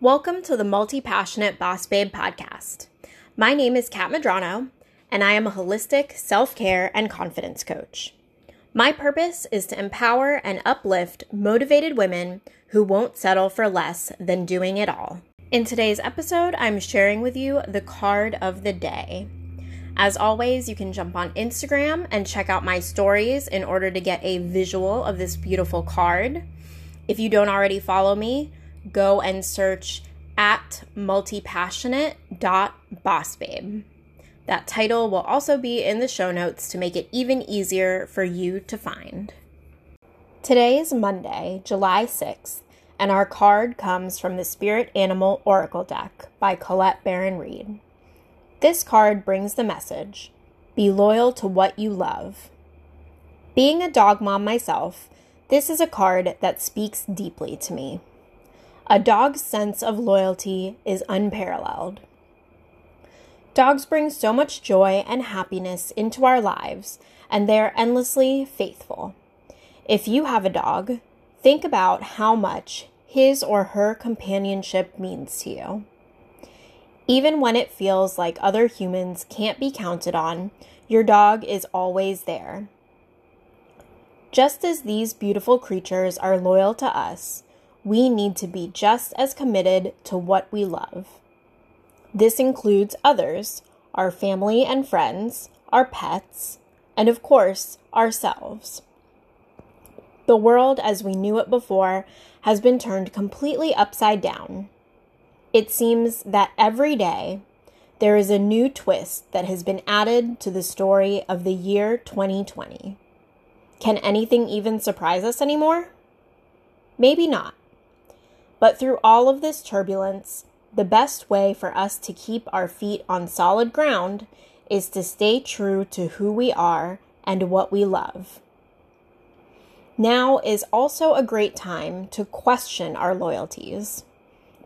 Welcome to the Multi Passionate Boss Babe podcast. My name is Kat Madrano, and I am a holistic self care and confidence coach. My purpose is to empower and uplift motivated women who won't settle for less than doing it all. In today's episode, I'm sharing with you the card of the day. As always, you can jump on Instagram and check out my stories in order to get a visual of this beautiful card. If you don't already follow me, go and search at multipassionate.bossbabe. That title will also be in the show notes to make it even easier for you to find. Today is Monday, July 6th, and our card comes from the Spirit Animal Oracle deck by Colette Baron Reid. This card brings the message Be loyal to what you love. Being a dog mom myself, this is a card that speaks deeply to me. A dog's sense of loyalty is unparalleled. Dogs bring so much joy and happiness into our lives, and they're endlessly faithful. If you have a dog, think about how much his or her companionship means to you. Even when it feels like other humans can't be counted on, your dog is always there. Just as these beautiful creatures are loyal to us, we need to be just as committed to what we love. This includes others, our family and friends, our pets, and of course, ourselves. The world as we knew it before has been turned completely upside down. It seems that every day there is a new twist that has been added to the story of the year 2020. Can anything even surprise us anymore? Maybe not. But through all of this turbulence, the best way for us to keep our feet on solid ground is to stay true to who we are and what we love. Now is also a great time to question our loyalties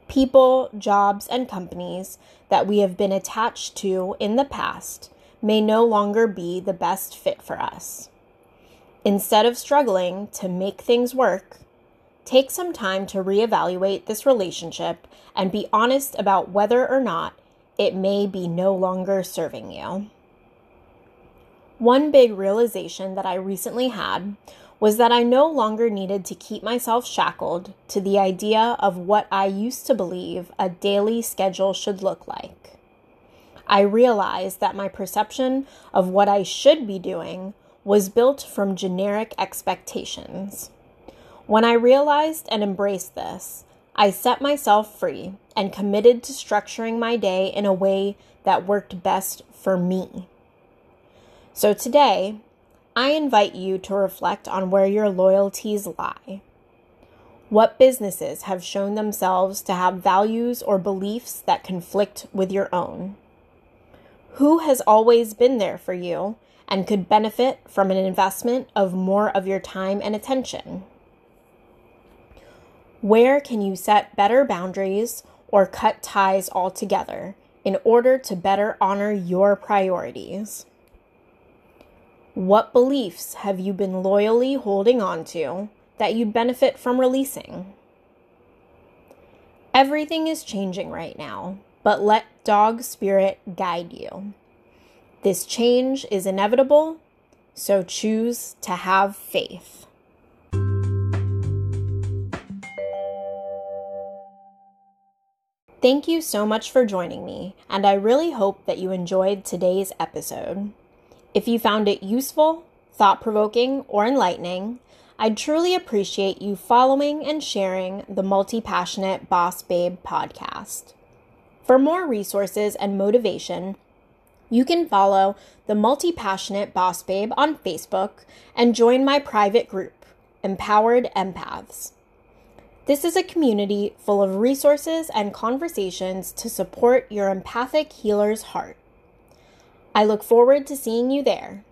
people, jobs, and companies that we have been attached to in the past may no longer be the best fit for us. Instead of struggling to make things work, take some time to reevaluate this relationship and be honest about whether or not it may be no longer serving you. One big realization that I recently had was that I no longer needed to keep myself shackled to the idea of what I used to believe a daily schedule should look like. I realized that my perception of what I should be doing was built from generic expectations. When I realized and embraced this, I set myself free and committed to structuring my day in a way that worked best for me. So today, I invite you to reflect on where your loyalties lie. What businesses have shown themselves to have values or beliefs that conflict with your own? Who has always been there for you and could benefit from an investment of more of your time and attention? Where can you set better boundaries or cut ties altogether in order to better honor your priorities? What beliefs have you been loyally holding on to that you'd benefit from releasing? Everything is changing right now, but let dog spirit guide you. This change is inevitable, so choose to have faith. Thank you so much for joining me, and I really hope that you enjoyed today's episode. If you found it useful, thought provoking, or enlightening, I'd truly appreciate you following and sharing the Multi Passionate Boss Babe podcast. For more resources and motivation, you can follow the Multi Passionate Boss Babe on Facebook and join my private group, Empowered Empaths. This is a community full of resources and conversations to support your empathic healer's heart. I look forward to seeing you there.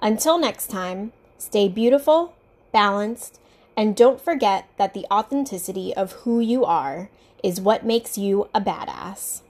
Until next time, stay beautiful, balanced, and don't forget that the authenticity of who you are is what makes you a badass.